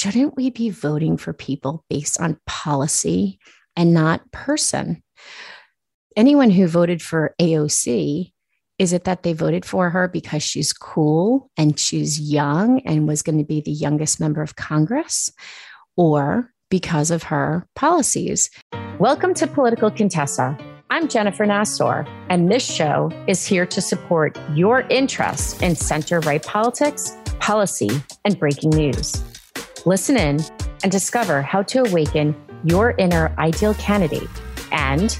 shouldn't we be voting for people based on policy and not person? Anyone who voted for AOC, is it that they voted for her because she's cool and she's young and was going to be the youngest member of Congress? Or because of her policies? Welcome to Political Contessa. I'm Jennifer Nassour, and this show is here to support your interest in center right politics, policy, and breaking news. Listen in and discover how to awaken your inner ideal candidate. And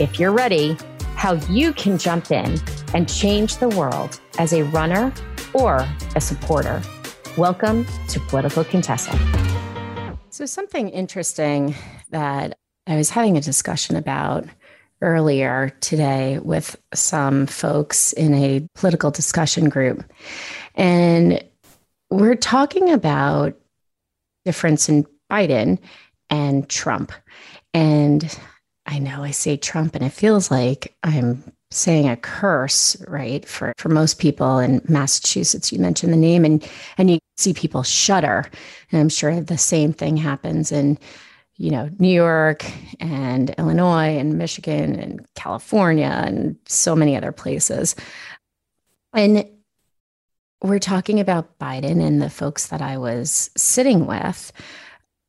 if you're ready, how you can jump in and change the world as a runner or a supporter. Welcome to Political Contessa. So, something interesting that I was having a discussion about earlier today with some folks in a political discussion group. And we're talking about difference in Biden and Trump. And I know I say Trump and it feels like I'm saying a curse, right? For for most people in Massachusetts, you mention the name and and you see people shudder. And I'm sure the same thing happens in you know, New York and Illinois and Michigan and California and so many other places. And we're talking about Biden and the folks that I was sitting with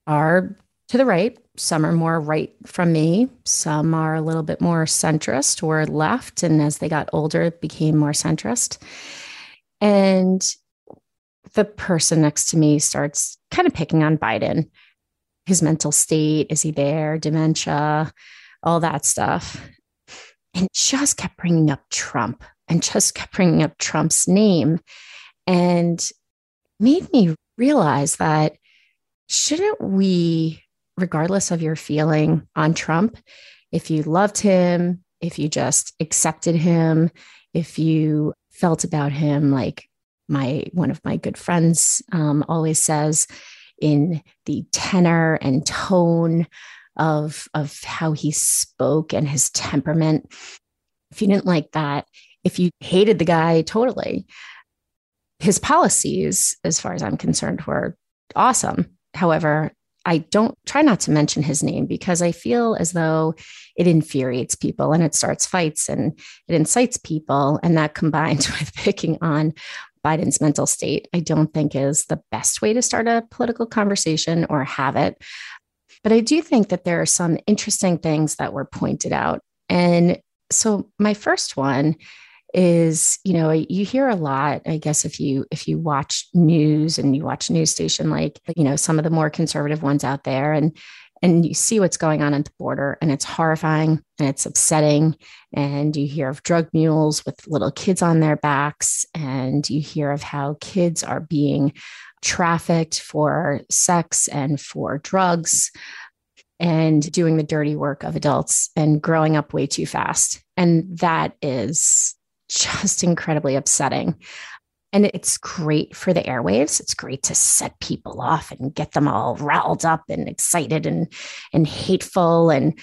are to the right. Some are more right from me. Some are a little bit more centrist or left. And as they got older, it became more centrist. And the person next to me starts kind of picking on Biden, his mental state. Is he there? Dementia, all that stuff. And just kept bringing up Trump and just kept bringing up Trump's name and made me realize that shouldn't we, regardless of your feeling on Trump, if you loved him, if you just accepted him, if you felt about him like my one of my good friends um, always says in the tenor and tone of of how he spoke and his temperament if you didn't like that if you hated the guy totally his policies, as far as I'm concerned, were awesome. However, I don't try not to mention his name because I feel as though it infuriates people and it starts fights and it incites people. And that combined with picking on Biden's mental state, I don't think is the best way to start a political conversation or have it. But I do think that there are some interesting things that were pointed out. And so, my first one is you know you hear a lot i guess if you if you watch news and you watch news station like you know some of the more conservative ones out there and and you see what's going on at the border and it's horrifying and it's upsetting. And you hear of drug mules with little kids on their backs and you hear of how kids are being trafficked for sex and for drugs and doing the dirty work of adults and growing up way too fast. And that is just incredibly upsetting. And it's great for the airwaves. It's great to set people off and get them all riled up and excited and and hateful and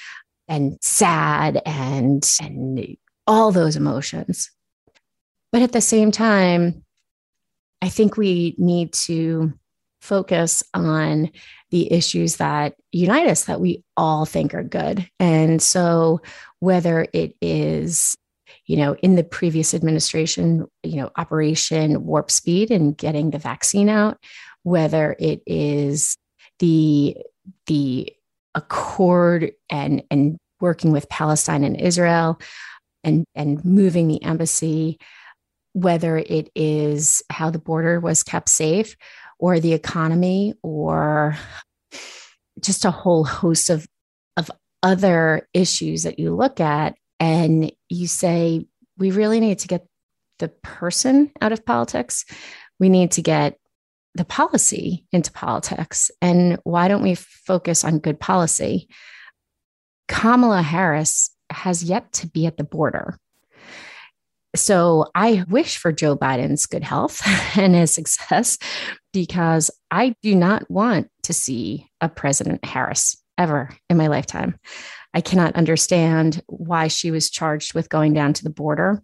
and sad and and all those emotions. But at the same time, I think we need to focus on the issues that unite us that we all think are good. And so whether it is you know, in the previous administration, you know, Operation Warp Speed and getting the vaccine out, whether it is the the accord and and working with Palestine and Israel and and moving the embassy, whether it is how the border was kept safe or the economy or just a whole host of of other issues that you look at and you say, we really need to get the person out of politics. We need to get the policy into politics. And why don't we focus on good policy? Kamala Harris has yet to be at the border. So I wish for Joe Biden's good health and his success because I do not want to see a President Harris ever in my lifetime. I cannot understand why she was charged with going down to the border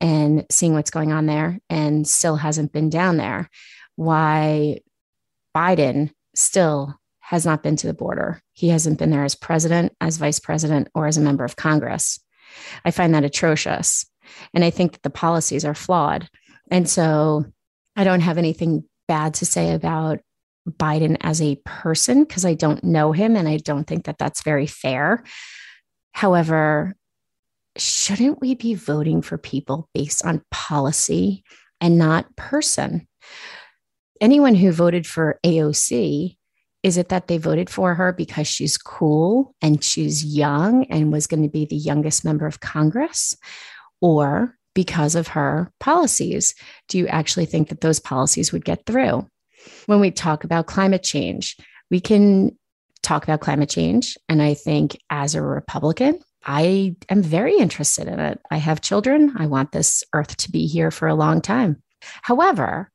and seeing what's going on there and still hasn't been down there. Why Biden still has not been to the border. He hasn't been there as president, as vice president, or as a member of Congress. I find that atrocious. And I think that the policies are flawed. And so I don't have anything bad to say about Biden as a person because I don't know him and I don't think that that's very fair. However, shouldn't we be voting for people based on policy and not person? Anyone who voted for AOC, is it that they voted for her because she's cool and she's young and was going to be the youngest member of Congress? Or because of her policies? Do you actually think that those policies would get through? When we talk about climate change, we can talk about climate change. And I think as a Republican, I am very interested in it. I have children. I want this earth to be here for a long time. However,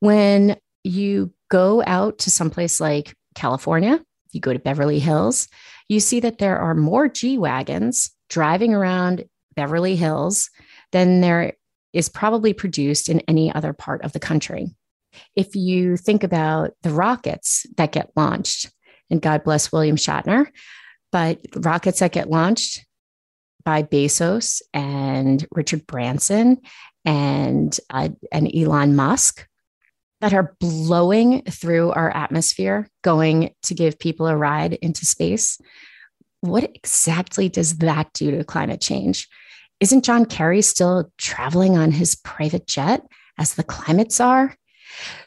when you go out to someplace like California, you go to Beverly Hills, you see that there are more G Wagons driving around Beverly Hills than there is probably produced in any other part of the country. If you think about the rockets that get launched, and God bless William Shatner, but rockets that get launched by Bezos and Richard Branson and uh, and Elon Musk that are blowing through our atmosphere, going to give people a ride into space. What exactly does that do to climate change? Isn't John Kerry still traveling on his private jet as the climate czar?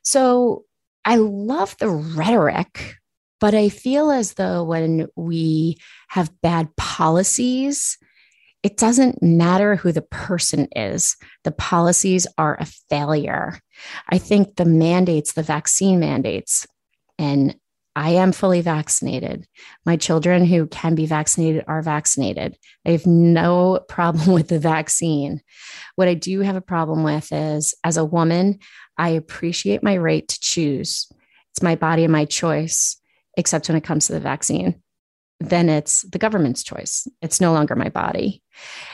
So I love the rhetoric, but I feel as though when we have bad policies, it doesn't matter who the person is. The policies are a failure. I think the mandates, the vaccine mandates, and I am fully vaccinated. My children who can be vaccinated are vaccinated. I have no problem with the vaccine. What I do have a problem with is as a woman, I appreciate my right to choose. It's my body and my choice, except when it comes to the vaccine. Then it's the government's choice. It's no longer my body.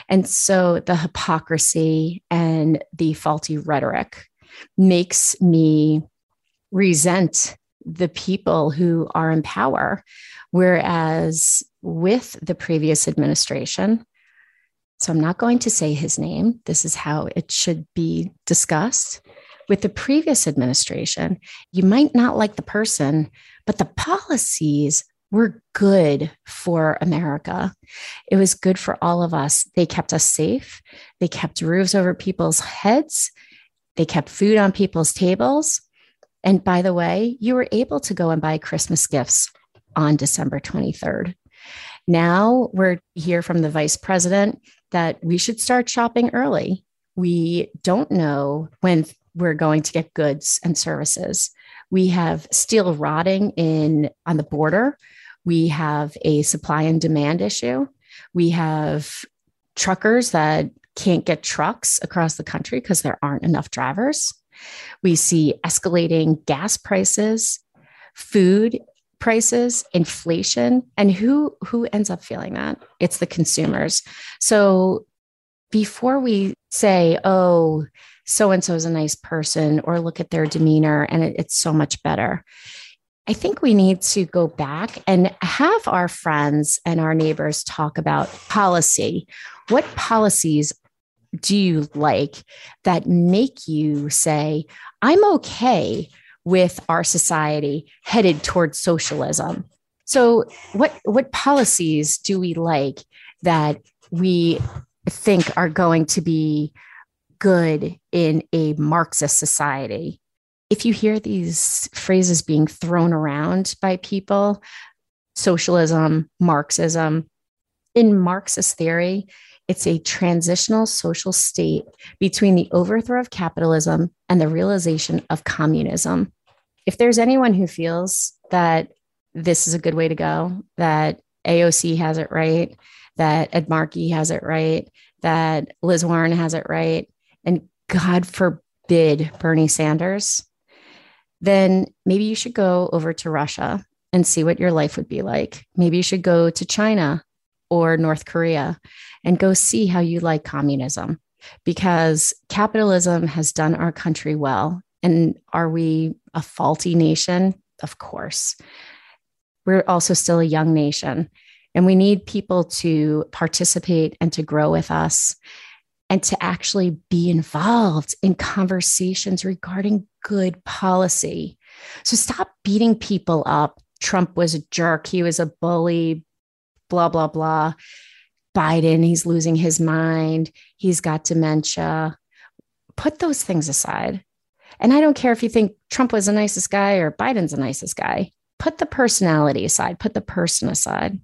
And so the hypocrisy and the faulty rhetoric makes me resent the people who are in power. Whereas with the previous administration, so I'm not going to say his name, this is how it should be discussed. With the previous administration, you might not like the person, but the policies were good for America. It was good for all of us. They kept us safe, they kept roofs over people's heads, they kept food on people's tables. And by the way, you were able to go and buy Christmas gifts on December 23rd. Now we're hear from the vice president that we should start shopping early. We don't know when we're going to get goods and services. We have steel rotting in on the border. We have a supply and demand issue. We have truckers that can't get trucks across the country because there aren't enough drivers. We see escalating gas prices, food prices, inflation, and who who ends up feeling that? It's the consumers. So before we say, "Oh, so and so is a nice person," or look at their demeanor and it, it's so much better. I think we need to go back and have our friends and our neighbors talk about policy. What policies do you like that make you say, I'm okay with our society headed towards socialism? So, what, what policies do we like that we think are going to be good in a Marxist society? If you hear these phrases being thrown around by people, socialism, Marxism, in Marxist theory, it's a transitional social state between the overthrow of capitalism and the realization of communism. If there's anyone who feels that this is a good way to go, that AOC has it right, that Ed Markey has it right, that Liz Warren has it right, and God forbid Bernie Sanders, then maybe you should go over to Russia and see what your life would be like. Maybe you should go to China or North Korea and go see how you like communism because capitalism has done our country well. And are we a faulty nation? of course. We're also still a young nation, and we need people to participate and to grow with us and to actually be involved in conversations regarding good policy. So stop beating people up. Trump was a jerk. He was a bully, blah, blah, blah. Biden, he's losing his mind. He's got dementia. Put those things aside. And I don't care if you think Trump was the nicest guy or Biden's the nicest guy. Put the personality aside, put the person aside.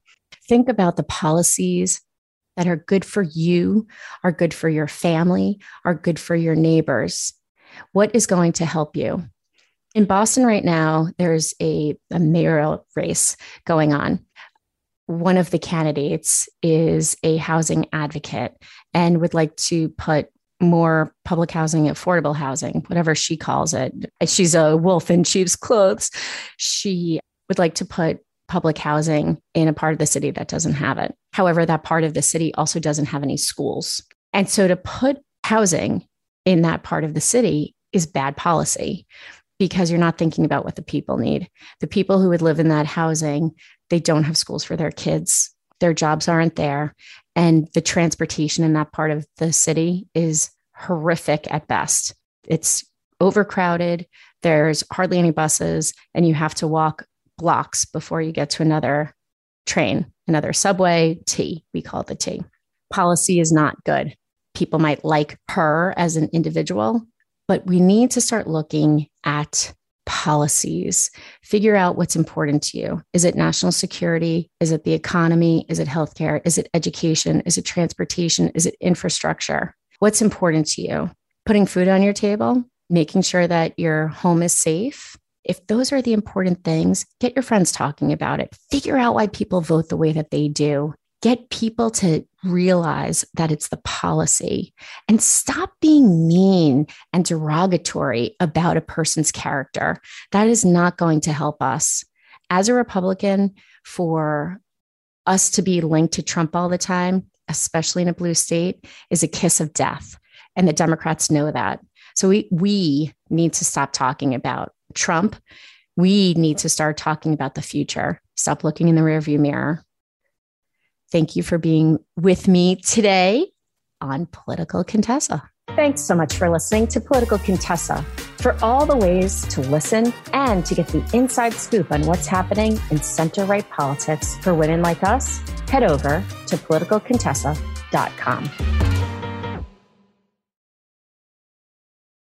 Think about the policies that are good for you, are good for your family, are good for your neighbors. What is going to help you? In Boston right now, there's a, a mayoral race going on one of the candidates is a housing advocate and would like to put more public housing, affordable housing, whatever she calls it. She's a wolf in sheep's clothes. She would like to put public housing in a part of the city that doesn't have it. However, that part of the city also doesn't have any schools. And so to put housing in that part of the city is bad policy because you're not thinking about what the people need. The people who would live in that housing they don't have schools for their kids. Their jobs aren't there. And the transportation in that part of the city is horrific at best. It's overcrowded. There's hardly any buses, and you have to walk blocks before you get to another train, another subway, T. We call it the T. Policy is not good. People might like her as an individual, but we need to start looking at policies. Figure out what's important to you. Is it national security? Is it the economy? Is it healthcare? Is it education? Is it transportation? Is it infrastructure? What's important to you? Putting food on your table, making sure that your home is safe. If those are the important things, get your friends talking about it. Figure out why people vote the way that they do get people to realize that it's the policy and stop being mean and derogatory about a person's character. That is not going to help us. As a Republican, for us to be linked to Trump all the time, especially in a blue state, is a kiss of death. And the Democrats know that. So we, we need to stop talking about Trump. We need to start talking about the future. Stop looking in the rearview mirror. Thank you for being with me today on Political Contessa. Thanks so much for listening to Political Contessa. For all the ways to listen and to get the inside scoop on what's happening in center right politics for women like us, head over to politicalcontessa.com.